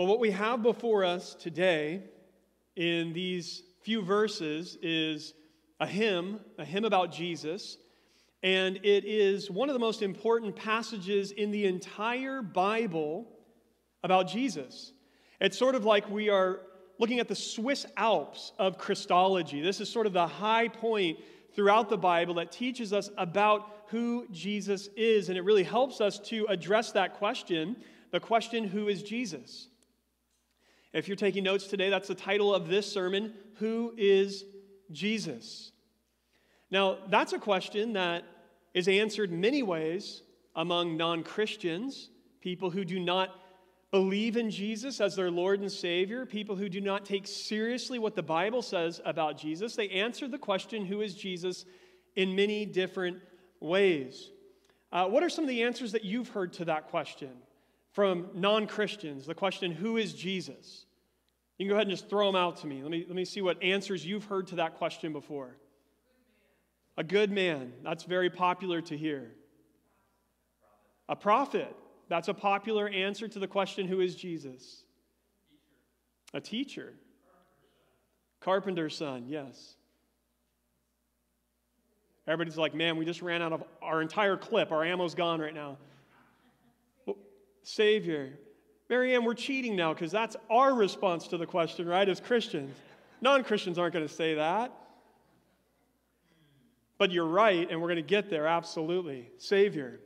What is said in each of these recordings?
Well, what we have before us today in these few verses is a hymn, a hymn about Jesus, and it is one of the most important passages in the entire Bible about Jesus. It's sort of like we are looking at the Swiss Alps of Christology. This is sort of the high point throughout the Bible that teaches us about who Jesus is, and it really helps us to address that question the question, Who is Jesus? If you're taking notes today, that's the title of this sermon Who is Jesus? Now, that's a question that is answered many ways among non Christians, people who do not believe in Jesus as their Lord and Savior, people who do not take seriously what the Bible says about Jesus. They answer the question, Who is Jesus? in many different ways. Uh, what are some of the answers that you've heard to that question? From non Christians the question, Who is Jesus? You can go ahead and just throw them out to me. Let me, let me see what answers you've heard to that question before. A good man. That's very popular to hear. A prophet. That's a popular answer to the question, Who is Jesus? A teacher. Carpenter's son, yes. Everybody's like, man, we just ran out of our entire clip. Our ammo's gone right now. Savior. Marianne, we're cheating now because that's our response to the question, right, as Christians. Non Christians aren't going to say that. But you're right, and we're going to get there, absolutely. Savior.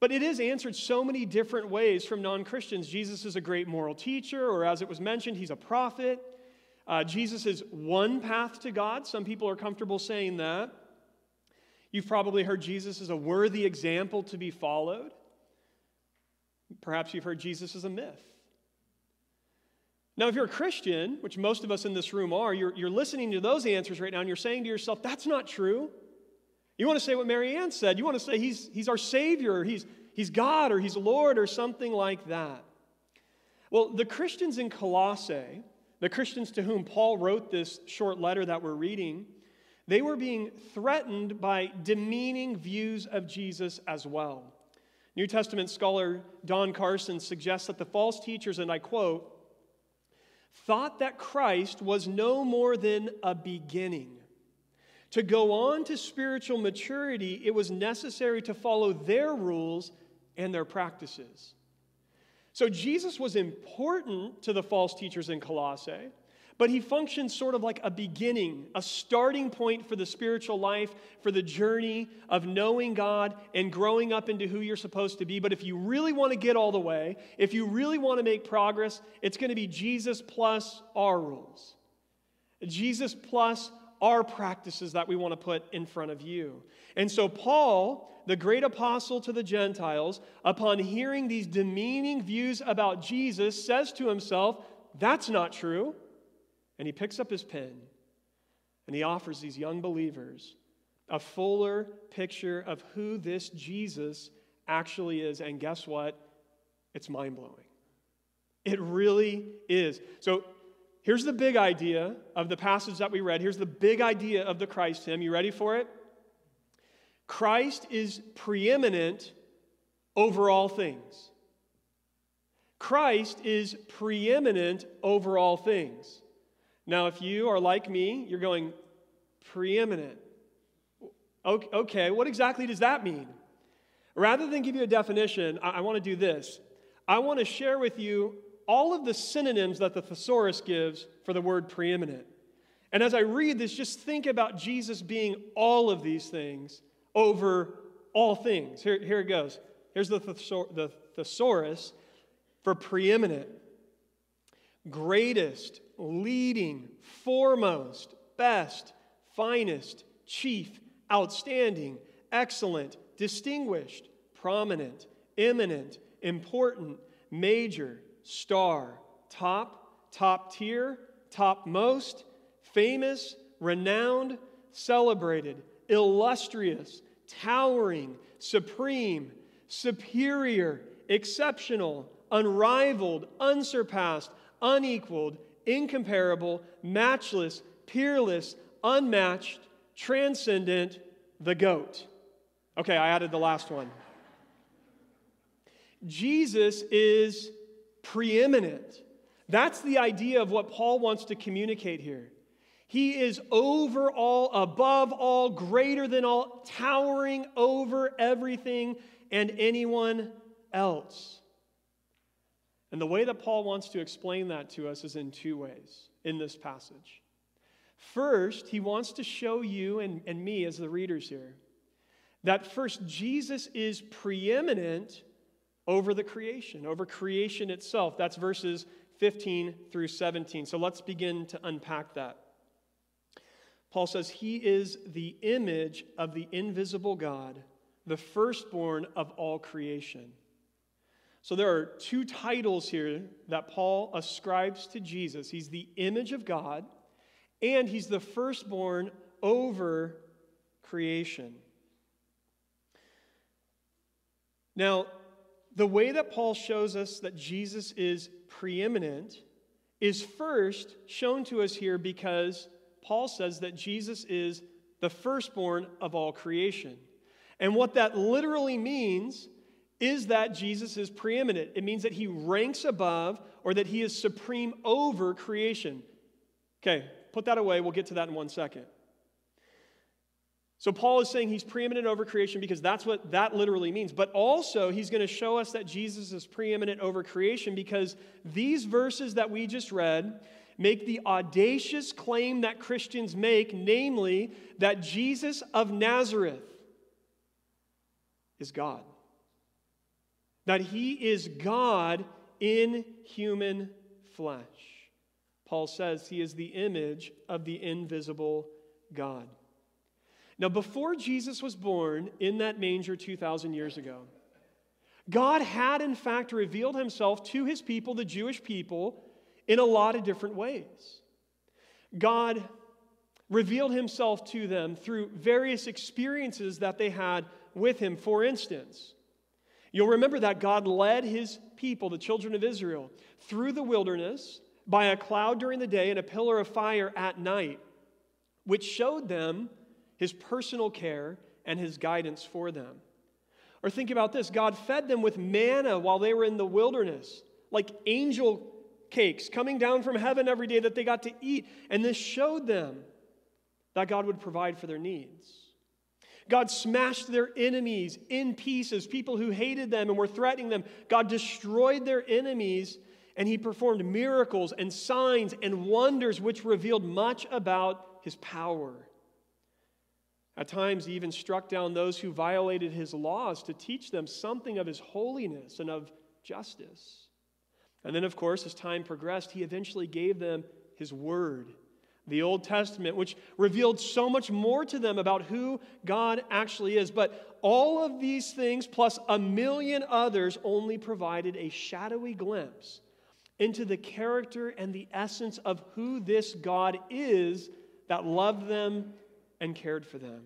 But it is answered so many different ways from non Christians. Jesus is a great moral teacher, or as it was mentioned, he's a prophet. Uh, Jesus is one path to God. Some people are comfortable saying that. You've probably heard Jesus is a worthy example to be followed. Perhaps you've heard Jesus is a myth. Now, if you're a Christian, which most of us in this room are, you're, you're listening to those answers right now and you're saying to yourself, that's not true. You want to say what Marianne said. You want to say he's, he's our Savior, he's, he's God, or he's Lord, or something like that. Well, the Christians in Colossae, the Christians to whom Paul wrote this short letter that we're reading, they were being threatened by demeaning views of Jesus as well. New Testament scholar Don Carson suggests that the false teachers, and I quote, thought that Christ was no more than a beginning. To go on to spiritual maturity, it was necessary to follow their rules and their practices. So Jesus was important to the false teachers in Colossae. But he functions sort of like a beginning, a starting point for the spiritual life, for the journey of knowing God and growing up into who you're supposed to be. But if you really want to get all the way, if you really want to make progress, it's going to be Jesus plus our rules. Jesus plus our practices that we want to put in front of you. And so, Paul, the great apostle to the Gentiles, upon hearing these demeaning views about Jesus, says to himself, That's not true. And he picks up his pen and he offers these young believers a fuller picture of who this Jesus actually is. And guess what? It's mind blowing. It really is. So here's the big idea of the passage that we read. Here's the big idea of the Christ hymn. You ready for it? Christ is preeminent over all things. Christ is preeminent over all things. Now, if you are like me, you're going, preeminent. Okay, what exactly does that mean? Rather than give you a definition, I, want to do this. I want to share with you all of the synonyms that the thesaurus gives for the word preeminent. And as I read this, just think about Jesus being all of these things over all things. Here, here it goes. Here's the, thesaur- the thesaurus for preeminent greatest, leading, foremost, best, finest, chief, outstanding, excellent, distinguished, prominent, eminent, important, major, star, top, top tier, topmost, famous, renowned, celebrated, illustrious, towering, supreme, superior, exceptional, unrivaled, unsurpassed, unequaled, incomparable, matchless, peerless, unmatched, transcendent, the GOAT. Okay, I added the last one. Jesus is preeminent. That's the idea of what Paul wants to communicate here. He is over all, above all, greater than all, towering over everything and anyone else. And the way that Paul wants to explain that to us is in two ways in this passage. First, he wants to show you and, and me as the readers here that first, Jesus is preeminent over the creation, over creation itself. That's verses 15 through 17. So let's begin to unpack that. Paul says, He is the image of the invisible God, the firstborn of all creation. So there are two titles here that Paul ascribes to Jesus He's the image of God, and He's the firstborn over creation. Now, the way that Paul shows us that Jesus is preeminent is first shown to us here because Paul says that Jesus is the firstborn of all creation. And what that literally means is that Jesus is preeminent. It means that he ranks above or that he is supreme over creation. Okay, put that away. We'll get to that in one second. So, Paul is saying he's preeminent over creation because that's what that literally means. But also, he's going to show us that Jesus is preeminent over creation because these verses that we just read make the audacious claim that Christians make, namely, that Jesus of Nazareth is God. That he is God in human flesh. Paul says he is the image of the invisible God. Now, before Jesus was born in that manger 2,000 years ago, God had in fact revealed himself to his people, the Jewish people, in a lot of different ways. God revealed himself to them through various experiences that they had with him. For instance, you'll remember that God led his people, the children of Israel, through the wilderness by a cloud during the day and a pillar of fire at night, which showed them his personal care, and his guidance for them. Or think about this God fed them with manna while they were in the wilderness, like angel cakes coming down from heaven every day that they got to eat. And this showed them that God would provide for their needs. God smashed their enemies in pieces, people who hated them and were threatening them. God destroyed their enemies, and He performed miracles and signs and wonders which revealed much about His power. At times, he even struck down those who violated his laws to teach them something of his holiness and of justice. And then, of course, as time progressed, he eventually gave them his word, the Old Testament, which revealed so much more to them about who God actually is. But all of these things, plus a million others, only provided a shadowy glimpse into the character and the essence of who this God is that loved them and cared for them.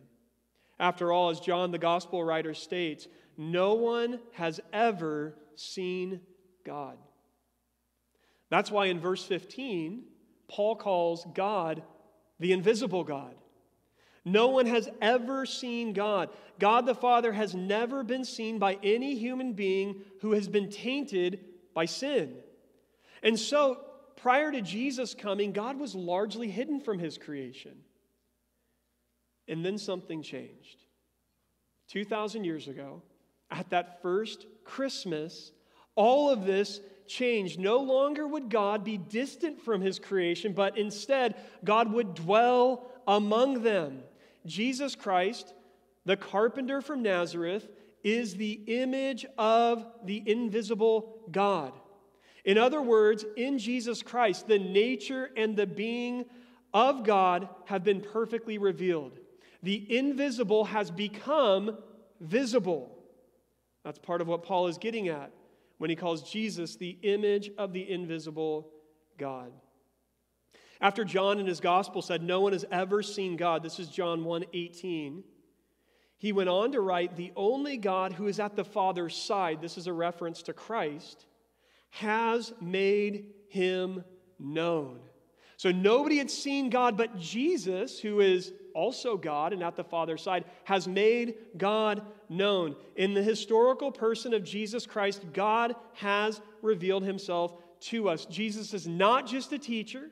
After all, as John the gospel writer states, no one has ever seen God. That's why in verse 15, Paul calls God the invisible God. No one has ever seen God. God the Father has never been seen by any human being who has been tainted by sin. And so, prior to Jesus coming, God was largely hidden from his creation. And then something changed. 2,000 years ago, at that first Christmas, all of this changed. No longer would God be distant from his creation, but instead, God would dwell among them. Jesus Christ, the carpenter from Nazareth, is the image of the invisible God. In other words, in Jesus Christ, the nature and the being of God have been perfectly revealed the invisible has become visible. That's part of what Paul is getting at when he calls Jesus the image of the invisible God. After John in his gospel said, No one has ever seen God, this is John 1 18. He went on to write, The only God who is at the Father's side, this is a reference to Christ, has made him known. So nobody had seen God but Jesus, who is also God and at the Father's side, has made God known. In the historical person of Jesus Christ, God has revealed himself to us. Jesus is not just a teacher.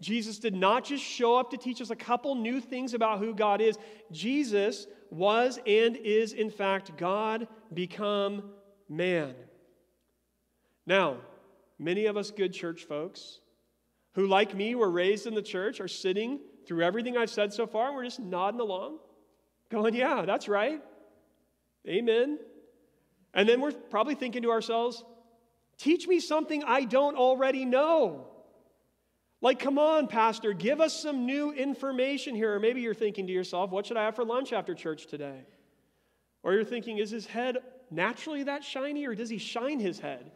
Jesus did not just show up to teach us a couple new things about who God is. Jesus was and is, in fact, God become man. Now, many of us good church folks who, like me, were raised in the church are sitting through everything I've said so far, and we're just nodding along, going, Yeah, that's right. Amen. And then we're probably thinking to ourselves, Teach me something I don't already know. Like, come on, Pastor, give us some new information here. Or maybe you're thinking to yourself, What should I have for lunch after church today? Or you're thinking, Is his head naturally that shiny, or does he shine his head?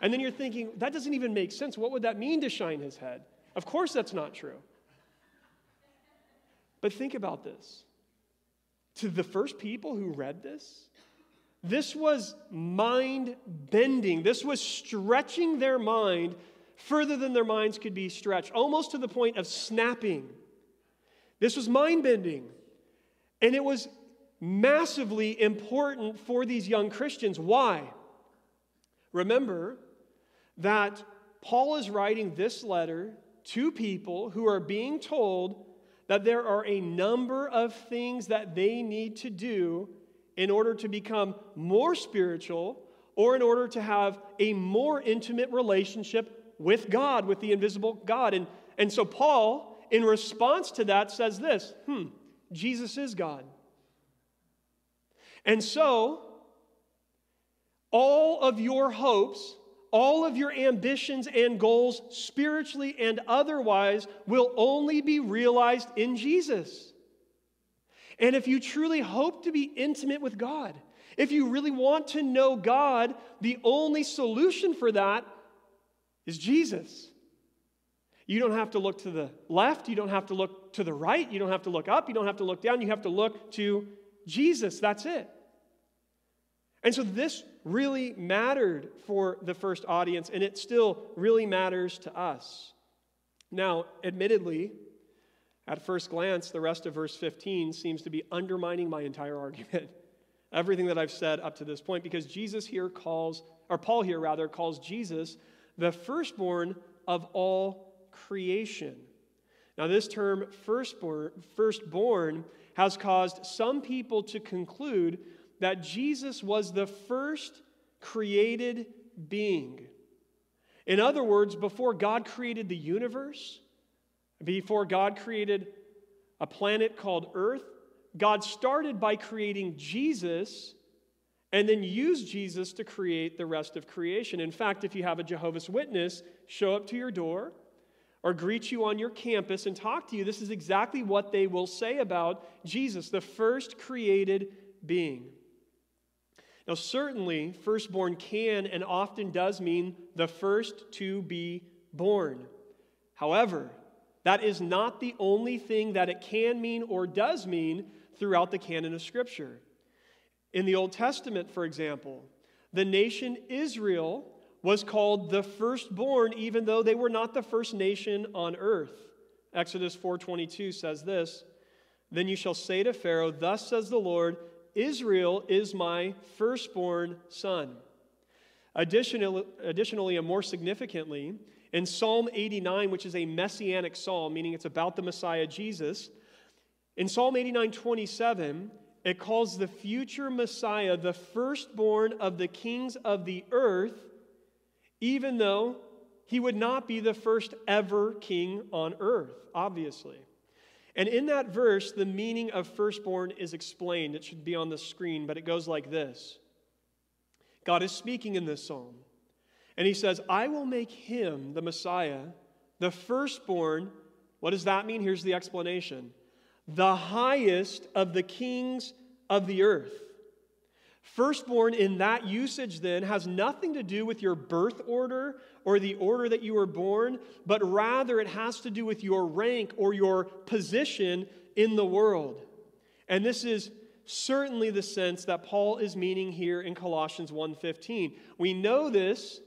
And then you're thinking, That doesn't even make sense. What would that mean to shine his head? Of course, that's not true. But think about this. To the first people who read this, this was mind bending. This was stretching their mind further than their minds could be stretched, almost to the point of snapping. This was mind bending. And it was massively important for these young Christians. Why? Remember that Paul is writing this letter to people who are being told that there are a number of things that they need to do in order to become more spiritual or in order to have a more intimate relationship with God, with the invisible God. And, and so, Paul, in response to that, says this hmm, Jesus is God. And so, all of your hopes, all of your ambitions and goals, spiritually and otherwise, will only be realized in Jesus. And if you truly hope to be intimate with God, if you really want to know God, the only solution for that is Jesus. You don't have to look to the left, you don't have to look to the right, you don't have to look up, you don't have to look down, you have to look to Jesus. That's it. And so this really mattered for the first audience, and it still really matters to us. Now, admittedly, at first glance, the rest of verse 15 seems to be undermining my entire argument. Everything that I've said up to this point, because Jesus here calls, or Paul here rather, calls Jesus the firstborn of all creation. Now, this term firstborn, firstborn has caused some people to conclude that Jesus was the first created being. In other words, before God created the universe, before God created a planet called Earth, God started by creating Jesus and then used Jesus to create the rest of creation. In fact, if you have a Jehovah's Witness show up to your door or greet you on your campus and talk to you, this is exactly what they will say about Jesus, the first created being. Now, certainly, firstborn can and often does mean the first to be born. However, that is not the only thing that it can mean or does mean throughout the canon of Scripture. In the Old Testament, for example, the nation Israel was called the firstborn even though they were not the first nation on earth. Exodus 4:22 says this, "Then you shall say to Pharaoh, thus says the Lord, Israel is my firstborn son." Additionally, additionally and more significantly, in Psalm 89, which is a messianic psalm, meaning it's about the Messiah Jesus, in Psalm 89 27, it calls the future Messiah the firstborn of the kings of the earth, even though he would not be the first ever king on earth, obviously. And in that verse, the meaning of firstborn is explained. It should be on the screen, but it goes like this God is speaking in this psalm. And he says, I will make him, the Messiah, the firstborn. What does that mean? Here's the explanation the highest of the kings of the earth. Firstborn in that usage then has nothing to do with your birth order or the order that you were born, but rather it has to do with your rank or your position in the world. And this is certainly the sense that Paul is meaning here in Colossians 1:15. We know this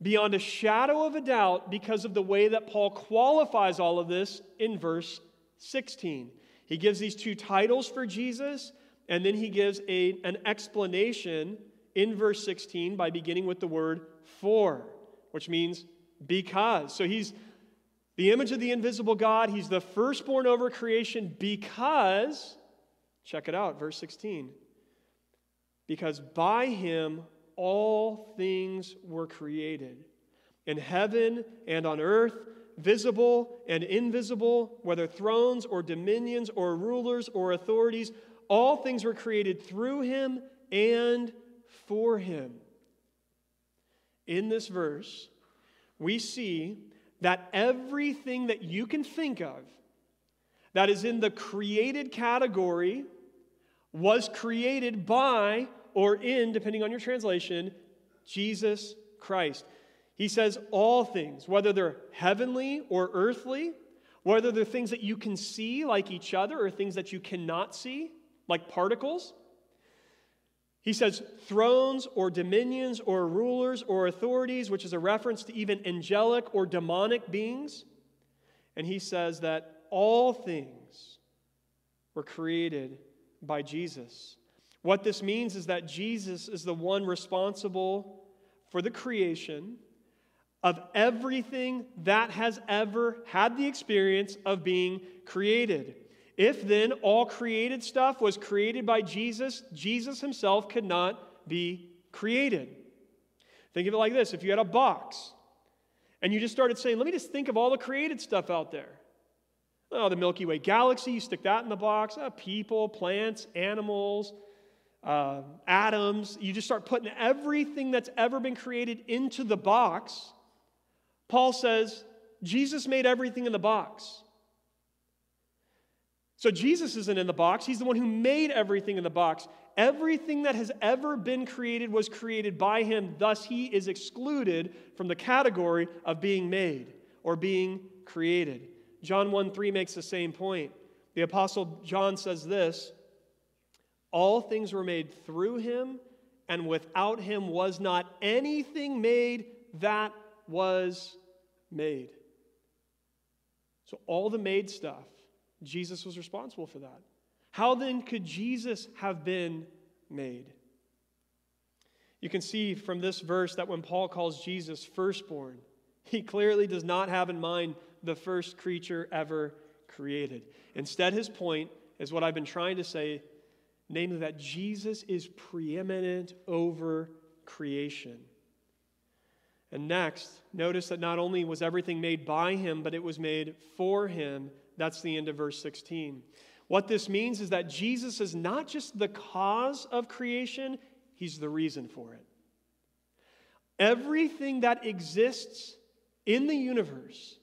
beyond a shadow of a doubt because of the way that Paul qualifies all of this in verse 16. He gives these two titles for Jesus, and then he gives a, an explanation in verse 16 by beginning with the word for. which means because. So he's the image of the invisible God. He's the firstborn over creation because, check it out, verse 16. Because by him all things were created, in heaven and on earth, visible and invisible, whether thrones or dominions or rulers or authorities, all things were created through him and for him. In this verse, we see that everything that you can think of that is in the created category was created by or in, depending on your translation, Jesus Christ. He says all things, whether they're heavenly or earthly, whether they're things that you can see, like each other, or things that you cannot see, like particles. He says thrones or dominions or rulers or authorities, which is a reference to even angelic or demonic beings. And he says that all things were created by Jesus. What this means is that Jesus is the one responsible for the creation of everything that has ever had the experience of being created. If then all created stuff was created by Jesus, Jesus himself could not be created. Think of it like this if you had a box and you just started saying, let me just think of all the created stuff out there. Oh, the Milky Way galaxy, you stick that in the box. Oh, people, plants, animals, uh, atoms. You just start putting everything that's ever been created into the box. Paul says, Jesus made everything in the box. So Jesus isn't in the box. He's the one who made everything in the box. Everything that has ever been created was created by him. Thus, he is excluded from the category of being made or being created. John 1 3 makes the same point. The Apostle John says this All things were made through him, and without him was not anything made that was made. So, all the made stuff Jesus was responsible for that. How then could Jesus have been made? You can see from this verse that when Paul calls Jesus firstborn, he clearly does not have in mind the first creature ever created. Instead, his point is what I've been trying to say, namely that Jesus is preeminent over creation. And next, notice that not only was everything made by him, but it was made for him that's the end of verse 16. What this means is that Jesus is not just the cause of creation, he's the reason for it. Everything that exists in the universe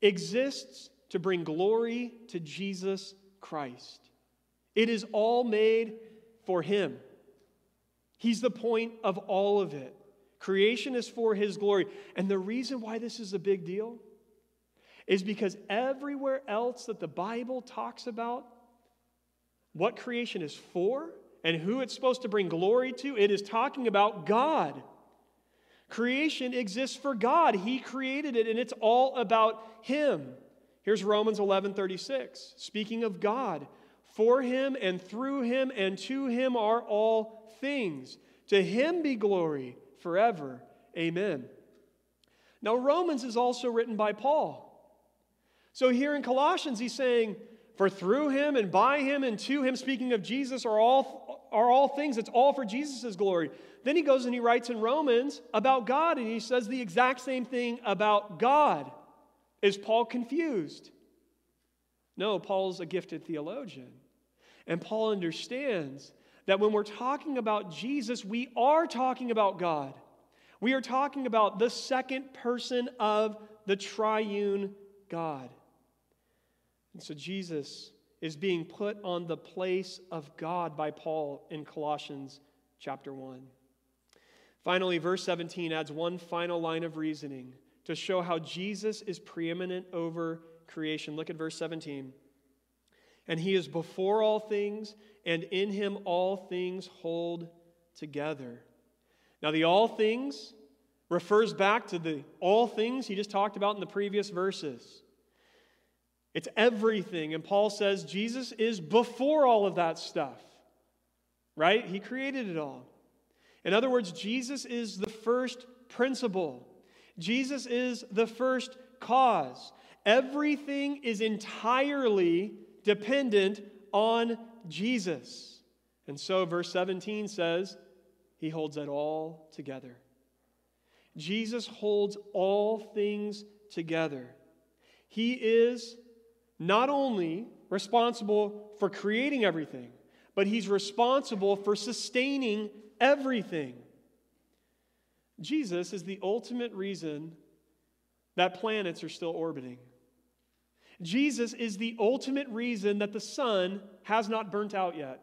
exists to bring glory to Jesus Christ. It is all made for him. He's the point of all of it. Creation is for his glory. And the reason why this is a big deal is because everywhere else that the Bible talks about what creation is for and who it's supposed to bring glory to, it is talking about God. Creation exists for God. He created it and it's all about him. Here's Romans 11:36. Speaking of God, for him and through him and to him are all things. To him be glory forever. Amen. Now Romans is also written by Paul. So here in Colossians, he's saying, For through him and by him and to him, speaking of Jesus, are all, are all things. It's all for Jesus' glory. Then he goes and he writes in Romans about God, and he says the exact same thing about God. Is Paul confused? No, Paul's a gifted theologian. And Paul understands that when we're talking about Jesus, we are talking about God. We are talking about the second person of the triune God. And so Jesus is being put on the place of God by Paul in Colossians chapter 1. Finally, verse 17 adds one final line of reasoning to show how Jesus is preeminent over creation. Look at verse 17. And he is before all things, and in him all things hold together. Now, the all things refers back to the all things he just talked about in the previous verses. It's everything. And Paul says Jesus is before all of that stuff, right? He created it all. In other words, Jesus is the first principle. Jesus is the first cause. Everything is entirely dependent on Jesus. And so, verse 17 says, He holds it all together. Jesus holds all things together. He is not only responsible for creating everything, but He's responsible for sustaining everything. Jesus is the ultimate reason that planets are still orbiting. Jesus is the ultimate reason that the sun has not burnt out yet.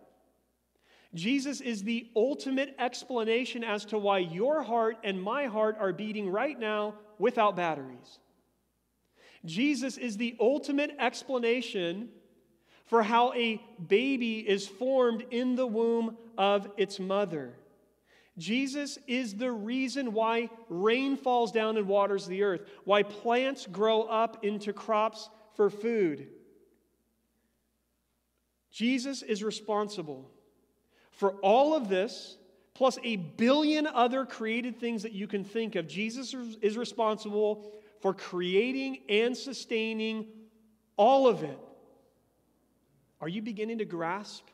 Jesus is the ultimate explanation as to why your heart and my heart are beating right now without batteries. Jesus is the ultimate explanation for how a baby is formed in the womb of its mother. Jesus is the reason why rain falls down and waters the earth, why plants grow up into crops for food. Jesus is responsible for all of this, plus a billion other created things that you can think of. Jesus is responsible for creating and sustaining all of it. Are you beginning to grasp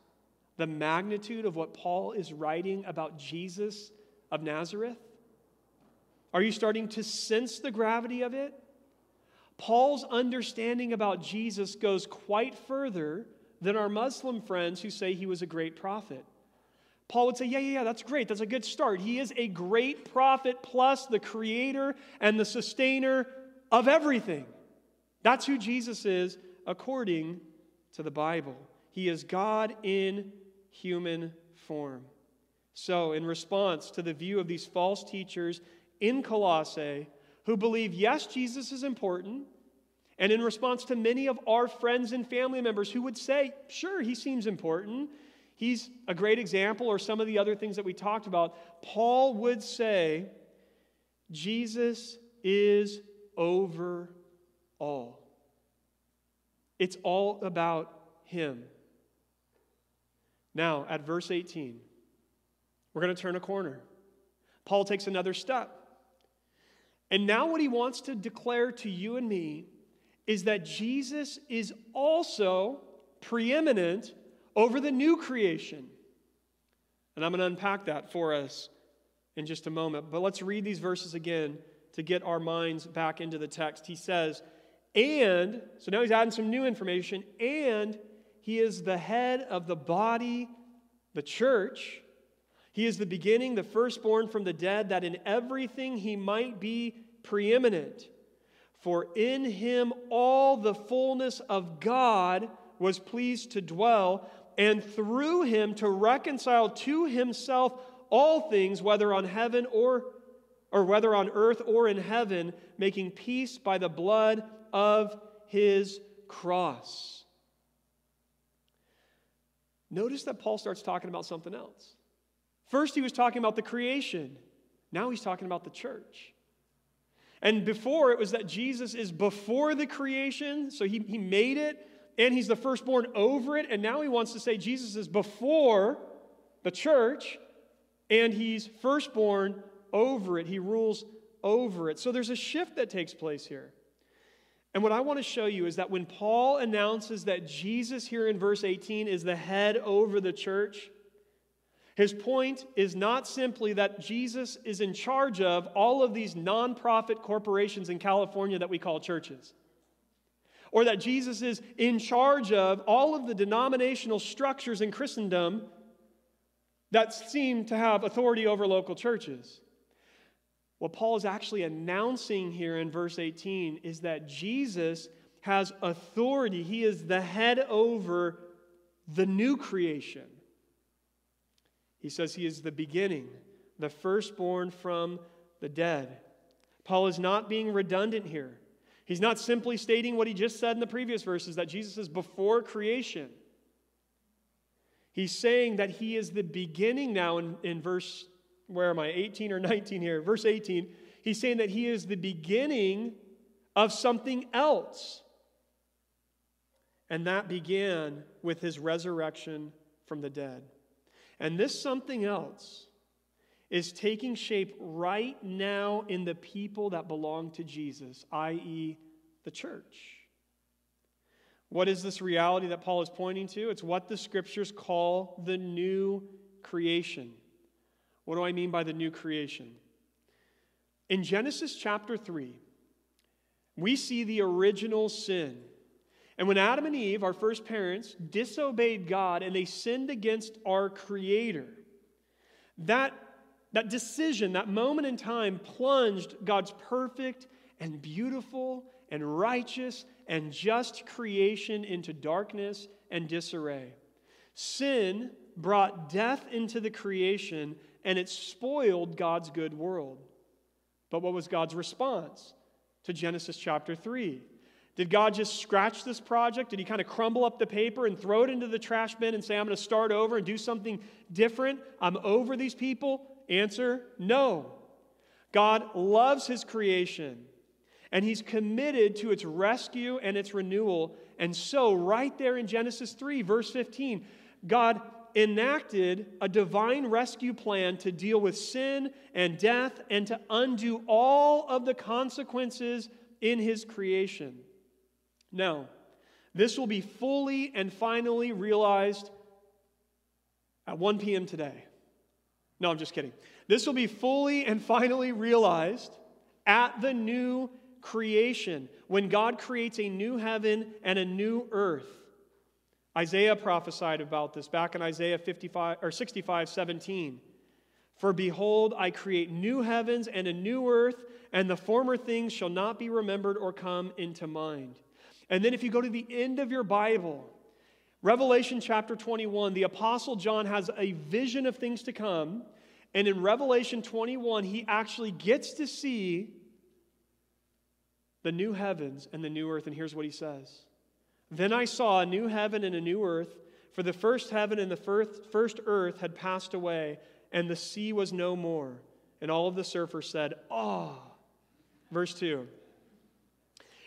the magnitude of what Paul is writing about Jesus of Nazareth? Are you starting to sense the gravity of it? Paul's understanding about Jesus goes quite further than our Muslim friends who say he was a great prophet. Paul would say, Yeah, yeah, yeah, that's great. That's a good start. He is a great prophet, plus the creator and the sustainer of everything. That's who Jesus is according to the Bible. He is God in human form. So, in response to the view of these false teachers in Colossae who believe, yes, Jesus is important, and in response to many of our friends and family members who would say, sure, he seems important, he's a great example, or some of the other things that we talked about, Paul would say, Jesus is over all. It's all about him. Now, at verse 18, we're going to turn a corner. Paul takes another step. And now, what he wants to declare to you and me is that Jesus is also preeminent over the new creation. And I'm going to unpack that for us in just a moment. But let's read these verses again to get our minds back into the text. He says, and, so now he's adding some new information, and he is the head of the body, the church. He is the beginning, the firstborn from the dead, that in everything he might be preeminent. For in him all the fullness of God was pleased to dwell, and through him to reconcile to himself all things, whether on heaven or, or whether on earth or in heaven, making peace by the blood of his cross. Notice that Paul starts talking about something else. First, he was talking about the creation. Now he's talking about the church. And before, it was that Jesus is before the creation, so he, he made it, and he's the firstborn over it. And now he wants to say Jesus is before the church, and he's firstborn over it. He rules over it. So there's a shift that takes place here. And what I want to show you is that when Paul announces that Jesus here in verse 18 is the head over the church, his point is not simply that Jesus is in charge of all of these nonprofit corporations in California that we call churches, or that Jesus is in charge of all of the denominational structures in Christendom that seem to have authority over local churches. What Paul is actually announcing here in verse 18 is that Jesus has authority. He is the head over the new creation. He says he is the beginning, the firstborn from the dead. Paul is not being redundant here. He's not simply stating what he just said in the previous verses that Jesus is before creation. He's saying that he is the beginning now in, in verse where am I, 18 or 19 here? Verse 18, he's saying that he is the beginning of something else. And that began with his resurrection from the dead. And this something else is taking shape right now in the people that belong to Jesus, i.e., the church. What is this reality that Paul is pointing to? It's what the scriptures call the new creation. What do I mean by the new creation? In Genesis chapter 3, we see the original sin. And when Adam and Eve, our first parents, disobeyed God and they sinned against our Creator, that, that decision, that moment in time, plunged God's perfect and beautiful and righteous and just creation into darkness and disarray. Sin brought death into the creation and it spoiled God's good world. But what was God's response to Genesis chapter 3? Did God just scratch this project? Did he kind of crumble up the paper and throw it into the trash bin and say, I'm going to start over and do something different? I'm over these people? Answer no. God loves his creation and he's committed to its rescue and its renewal. And so, right there in Genesis 3, verse 15, God enacted a divine rescue plan to deal with sin and death and to undo all of the consequences in his creation. Now, this will be fully and finally realized at 1 p.m. today. No, I'm just kidding. This will be fully and finally realized at the new creation when God creates a new heaven and a new earth. Isaiah prophesied about this back in Isaiah 55 or 65 17. For behold, I create new heavens and a new earth, and the former things shall not be remembered or come into mind. And then if you go to the end of your Bible, Revelation chapter 21, the Apostle John has a vision of things to come. And in Revelation 21, he actually gets to see the new heavens and the new earth. And here's what he says Then I saw a new heaven and a new earth, for the first heaven and the first, first earth had passed away, and the sea was no more. And all of the surfers said, Ah. Oh. Verse 2.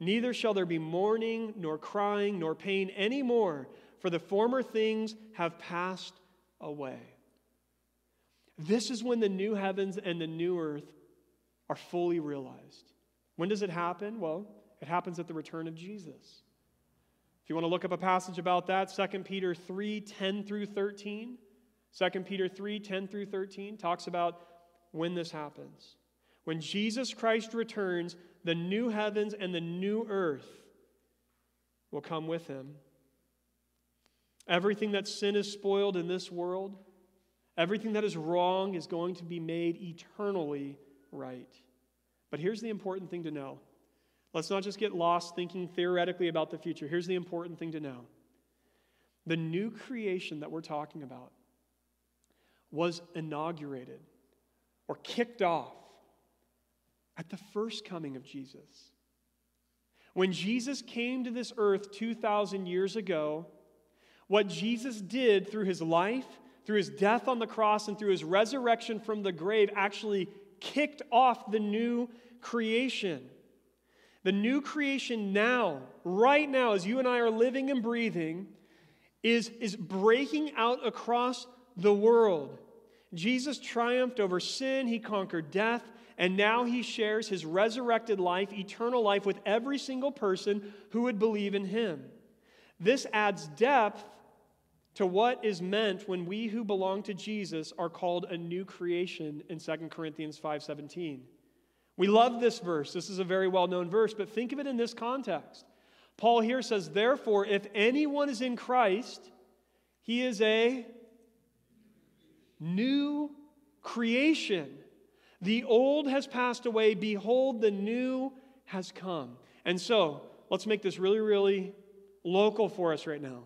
Neither shall there be mourning, nor crying, nor pain any more, for the former things have passed away. This is when the new heavens and the new earth are fully realized. When does it happen? Well, it happens at the return of Jesus. If you want to look up a passage about that, 2 Peter 3 10 through 13. 2 Peter 3 10 through 13 talks about when this happens. When Jesus Christ returns, the new heavens and the new earth will come with him. Everything that sin has spoiled in this world, everything that is wrong is going to be made eternally right. But here's the important thing to know. Let's not just get lost thinking theoretically about the future. Here's the important thing to know the new creation that we're talking about was inaugurated or kicked off at the first coming of Jesus. When Jesus came to this earth 2,000 years ago, what Jesus did through his life, through his death on the cross, and through his resurrection from the grave actually kicked off the new creation. The new creation now, right now, as you and I are living and breathing, is, is breaking out across the world. Jesus triumphed over sin, he conquered death, and now he shares his resurrected life, eternal life, with every single person who would believe in him. This adds depth to what is meant when we who belong to Jesus are called a new creation in 2 Corinthians 5:17. We love this verse. This is a very well-known verse, but think of it in this context. Paul here says, "Therefore, if anyone is in Christ, he is a new creation." The old has passed away. Behold, the new has come. And so, let's make this really, really local for us right now.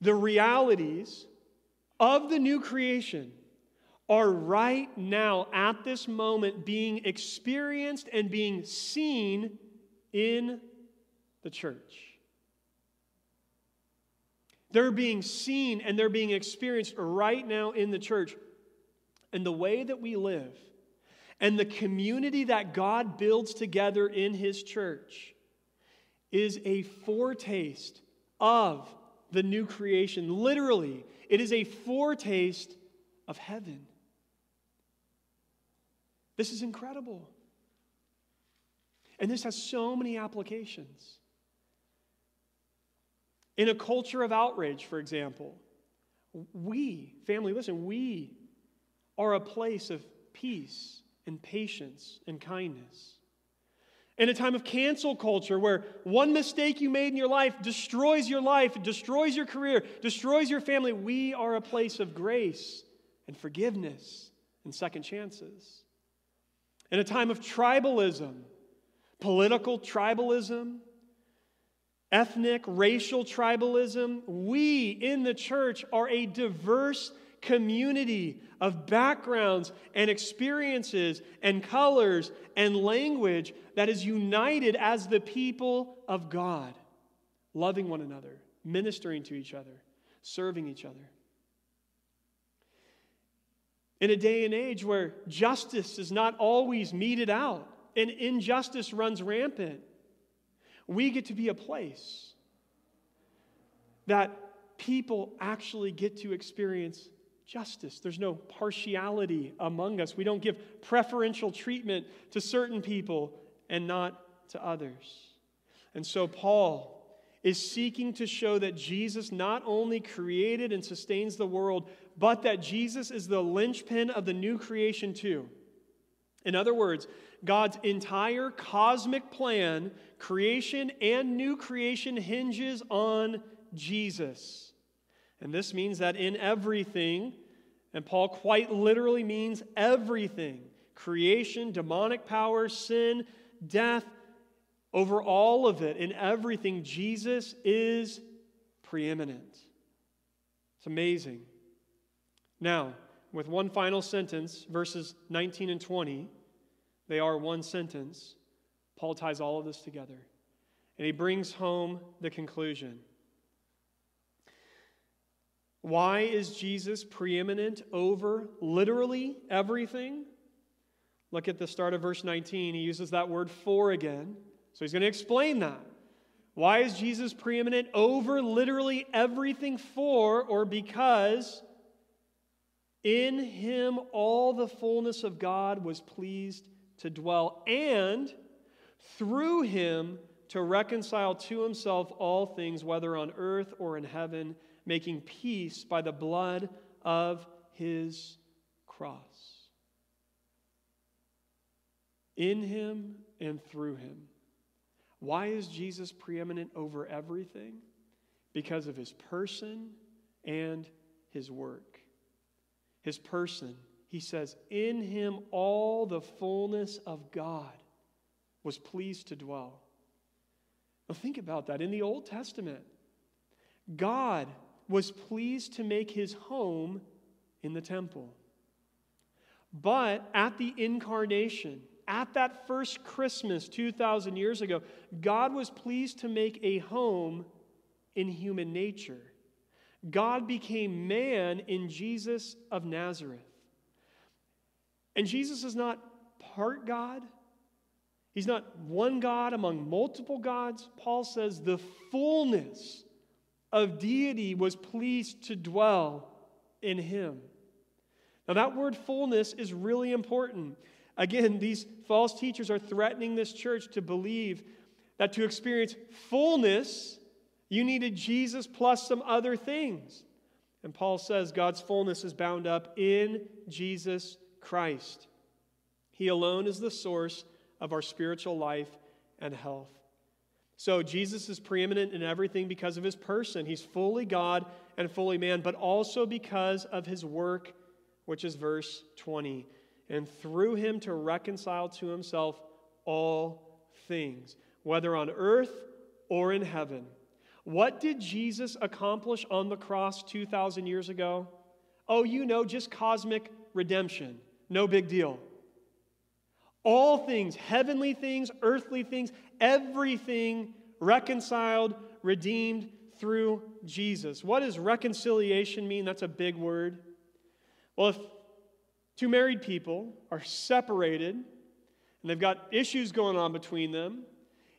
The realities of the new creation are right now, at this moment, being experienced and being seen in the church. They're being seen and they're being experienced right now in the church. And the way that we live and the community that God builds together in His church is a foretaste of the new creation. Literally, it is a foretaste of heaven. This is incredible. And this has so many applications. In a culture of outrage, for example, we, family, listen, we are a place of peace and patience and kindness. In a time of cancel culture where one mistake you made in your life destroys your life, destroys your career, destroys your family, we are a place of grace and forgiveness and second chances. In a time of tribalism, political tribalism, ethnic, racial tribalism, we in the church are a diverse community of backgrounds and experiences and colors and language that is united as the people of God, loving one another, ministering to each other, serving each other. In a day and age where justice is not always meted out and injustice runs rampant, we get to be a place that people actually get to experience justice. There's no partiality among us. We don't give preferential treatment to certain people and not to others. And so, Paul is seeking to show that Jesus not only created and sustains the world, but that Jesus is the linchpin of the new creation, too. In other words, God's entire cosmic plan, creation and new creation, hinges on Jesus. And this means that in everything, and Paul quite literally means everything creation, demonic power, sin, death, over all of it, in everything, Jesus is preeminent. It's amazing. Now, with one final sentence, verses 19 and 20, they are one sentence. Paul ties all of this together. And he brings home the conclusion. Why is Jesus preeminent over literally everything? Look at the start of verse 19. He uses that word for again. So he's going to explain that. Why is Jesus preeminent over literally everything for or because in him all the fullness of God was pleased to dwell, and through him to reconcile to himself all things, whether on earth or in heaven, making peace by the blood of his cross. In him and through him. Why is Jesus preeminent over everything? Because of his person and his work. His person he says, In him all the fullness of God was pleased to dwell. Now, think about that. In the Old Testament, God was pleased to make his home in the temple. But at the incarnation, at that first Christmas 2,000 years ago, God was pleased to make a home in human nature. God became man in Jesus of Nazareth. And Jesus is not part God. He's not one God among multiple gods. Paul says the fullness of deity was pleased to dwell in him. Now, that word fullness is really important. Again, these false teachers are threatening this church to believe that to experience fullness, you needed Jesus plus some other things. And Paul says God's fullness is bound up in Jesus Christ. He alone is the source of our spiritual life and health. So, Jesus is preeminent in everything because of his person. He's fully God and fully man, but also because of his work, which is verse 20. And through him to reconcile to himself all things, whether on earth or in heaven. What did Jesus accomplish on the cross 2,000 years ago? Oh, you know, just cosmic redemption. No big deal. All things, heavenly things, earthly things, everything reconciled, redeemed through Jesus. What does reconciliation mean? That's a big word. Well, if two married people are separated and they've got issues going on between them,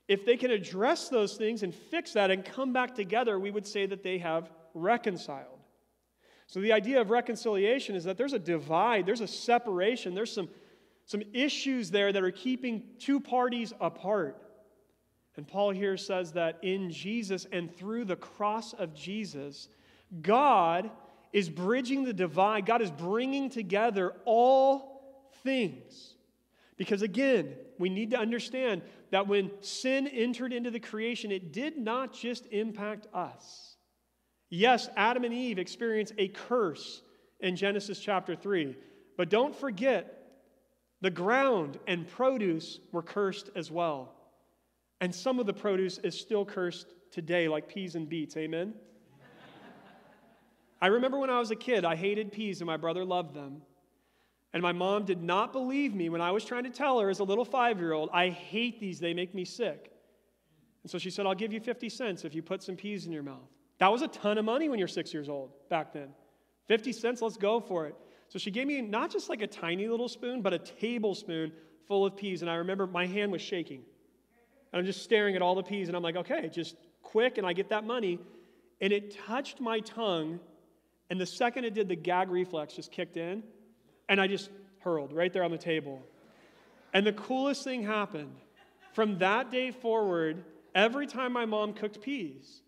if they can address those things and fix that and come back together, we would say that they have reconciled. So, the idea of reconciliation is that there's a divide, there's a separation, there's some, some issues there that are keeping two parties apart. And Paul here says that in Jesus and through the cross of Jesus, God is bridging the divide. God is bringing together all things. Because again, we need to understand that when sin entered into the creation, it did not just impact us. Yes, Adam and Eve experienced a curse in Genesis chapter 3, but don't forget the ground and produce were cursed as well. And some of the produce is still cursed today, like peas and beets. Amen? I remember when I was a kid, I hated peas and my brother loved them. And my mom did not believe me when I was trying to tell her as a little five year old, I hate these, they make me sick. And so she said, I'll give you 50 cents if you put some peas in your mouth. That was a ton of money when you're six years old back then. 50 cents, let's go for it. So she gave me not just like a tiny little spoon, but a tablespoon full of peas. And I remember my hand was shaking. And I'm just staring at all the peas, and I'm like, okay, just quick, and I get that money. And it touched my tongue, and the second it did, the gag reflex just kicked in. And I just hurled right there on the table. And the coolest thing happened. From that day forward, every time my mom cooked peas,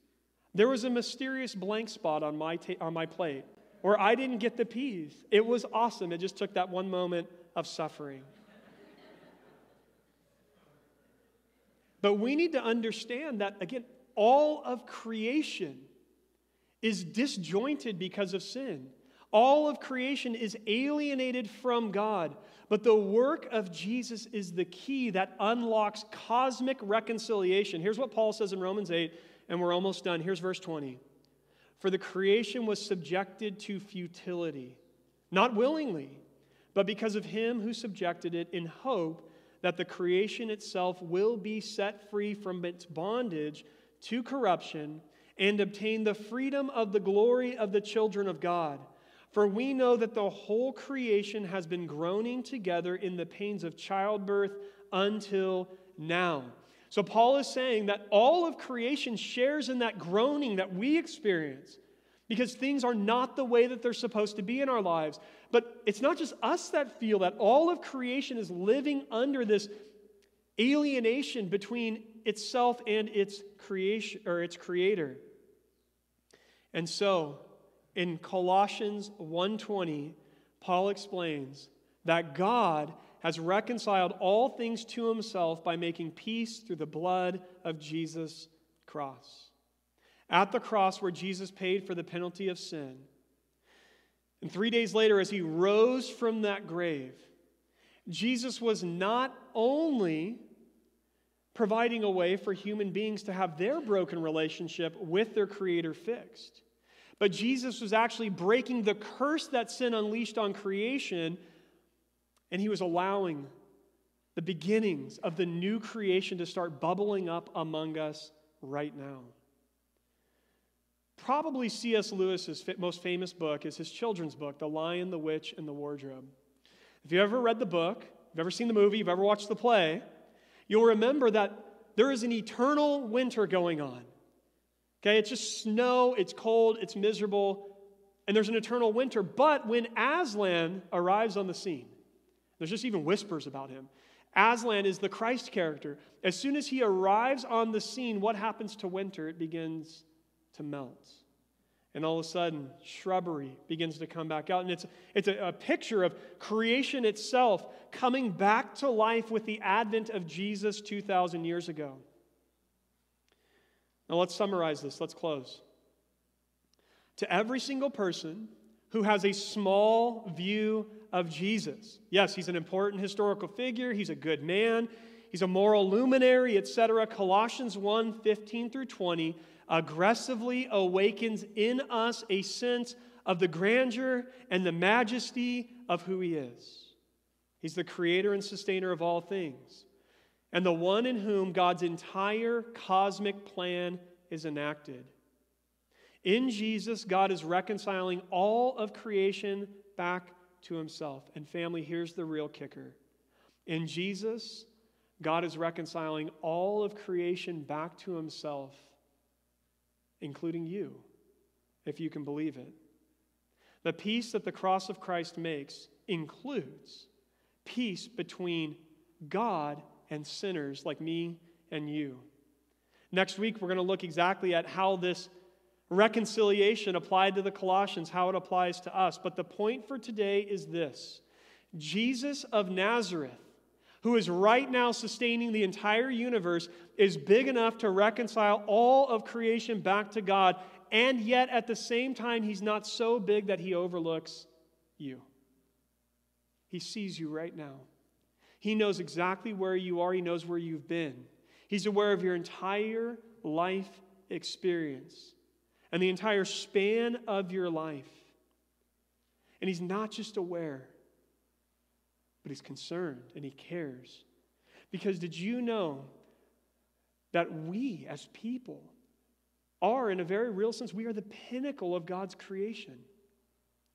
there was a mysterious blank spot on my, ta- on my plate where I didn't get the peas. It was awesome. It just took that one moment of suffering. But we need to understand that, again, all of creation is disjointed because of sin. All of creation is alienated from God. But the work of Jesus is the key that unlocks cosmic reconciliation. Here's what Paul says in Romans 8, and we're almost done. Here's verse 20. For the creation was subjected to futility, not willingly, but because of him who subjected it in hope that the creation itself will be set free from its bondage to corruption and obtain the freedom of the glory of the children of God. For we know that the whole creation has been groaning together in the pains of childbirth until now. So, Paul is saying that all of creation shares in that groaning that we experience because things are not the way that they're supposed to be in our lives. But it's not just us that feel that, all of creation is living under this alienation between itself and its creation or its creator. And so, in Colossians 1:20, Paul explains that God has reconciled all things to himself by making peace through the blood of Jesus' cross. At the cross where Jesus paid for the penalty of sin. And 3 days later as he rose from that grave, Jesus was not only providing a way for human beings to have their broken relationship with their creator fixed but Jesus was actually breaking the curse that sin unleashed on creation, and he was allowing the beginnings of the new creation to start bubbling up among us right now. Probably C.S. Lewis's most famous book is his children's book, The Lion, the Witch, and the Wardrobe. If you've ever read the book, you've ever seen the movie, you've ever watched the play, you'll remember that there is an eternal winter going on. Okay, it's just snow, it's cold, it's miserable, and there's an eternal winter. But when Aslan arrives on the scene, there's just even whispers about him. Aslan is the Christ character. As soon as he arrives on the scene, what happens to winter? It begins to melt. And all of a sudden, shrubbery begins to come back out. And it's, it's a, a picture of creation itself coming back to life with the advent of Jesus 2,000 years ago. Now let's summarize this. Let's close. To every single person who has a small view of Jesus, yes, he's an important historical figure, he's a good man, he's a moral luminary, etc. Colossians 1 15 through 20 aggressively awakens in us a sense of the grandeur and the majesty of who He is. He's the creator and sustainer of all things, and the one in whom God's entire cosmic plan is enacted. In Jesus, God is reconciling all of creation back to Himself. And, family, here's the real kicker. In Jesus, God is reconciling all of creation back to Himself, including you, if you can believe it. The peace that the cross of Christ makes includes peace between God and sinners like me and you. Next week, we're going to look exactly at how this reconciliation applied to the Colossians, how it applies to us. But the point for today is this Jesus of Nazareth, who is right now sustaining the entire universe, is big enough to reconcile all of creation back to God. And yet, at the same time, he's not so big that he overlooks you. He sees you right now. He knows exactly where you are, He knows where you've been. He's aware of your entire life experience and the entire span of your life. And He's not just aware, but He's concerned and He cares. Because did you know that we as people are, in a very real sense, we are the pinnacle of God's creation?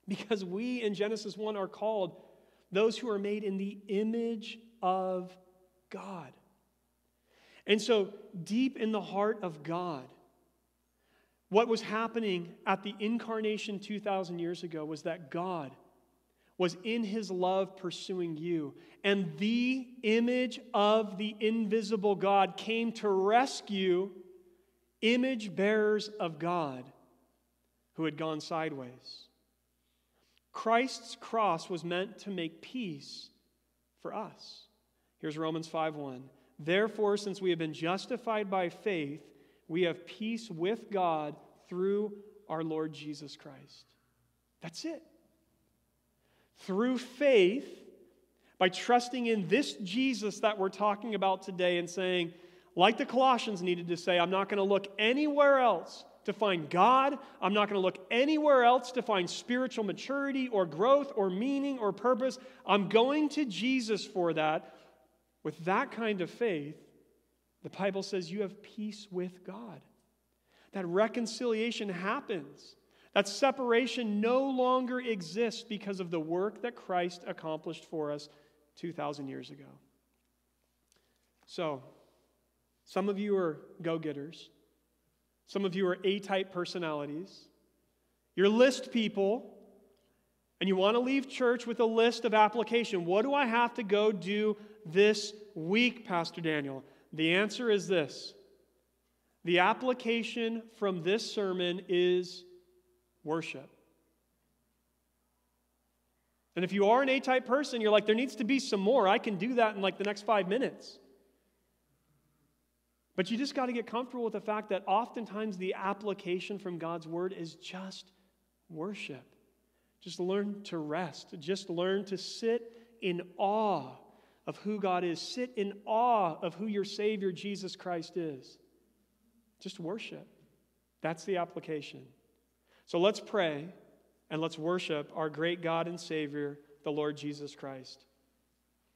Because we in Genesis 1 are called those who are made in the image of God. And so, deep in the heart of God, what was happening at the incarnation 2,000 years ago was that God was in his love pursuing you. And the image of the invisible God came to rescue image bearers of God who had gone sideways. Christ's cross was meant to make peace for us. Here's Romans 5:1. Therefore, since we have been justified by faith, we have peace with God through our Lord Jesus Christ. That's it. Through faith, by trusting in this Jesus that we're talking about today and saying, like the Colossians needed to say, I'm not going to look anywhere else to find God. I'm not going to look anywhere else to find spiritual maturity or growth or meaning or purpose. I'm going to Jesus for that. With that kind of faith, the Bible says you have peace with God. That reconciliation happens. That separation no longer exists because of the work that Christ accomplished for us 2,000 years ago. So, some of you are go getters. Some of you are A type personalities. You're list people, and you want to leave church with a list of application. What do I have to go do this week, Pastor Daniel? The answer is this the application from this sermon is worship. And if you are an A type person, you're like, there needs to be some more. I can do that in like the next five minutes. But you just got to get comfortable with the fact that oftentimes the application from God's word is just worship. Just learn to rest. Just learn to sit in awe of who God is. Sit in awe of who your Savior, Jesus Christ, is. Just worship. That's the application. So let's pray and let's worship our great God and Savior, the Lord Jesus Christ.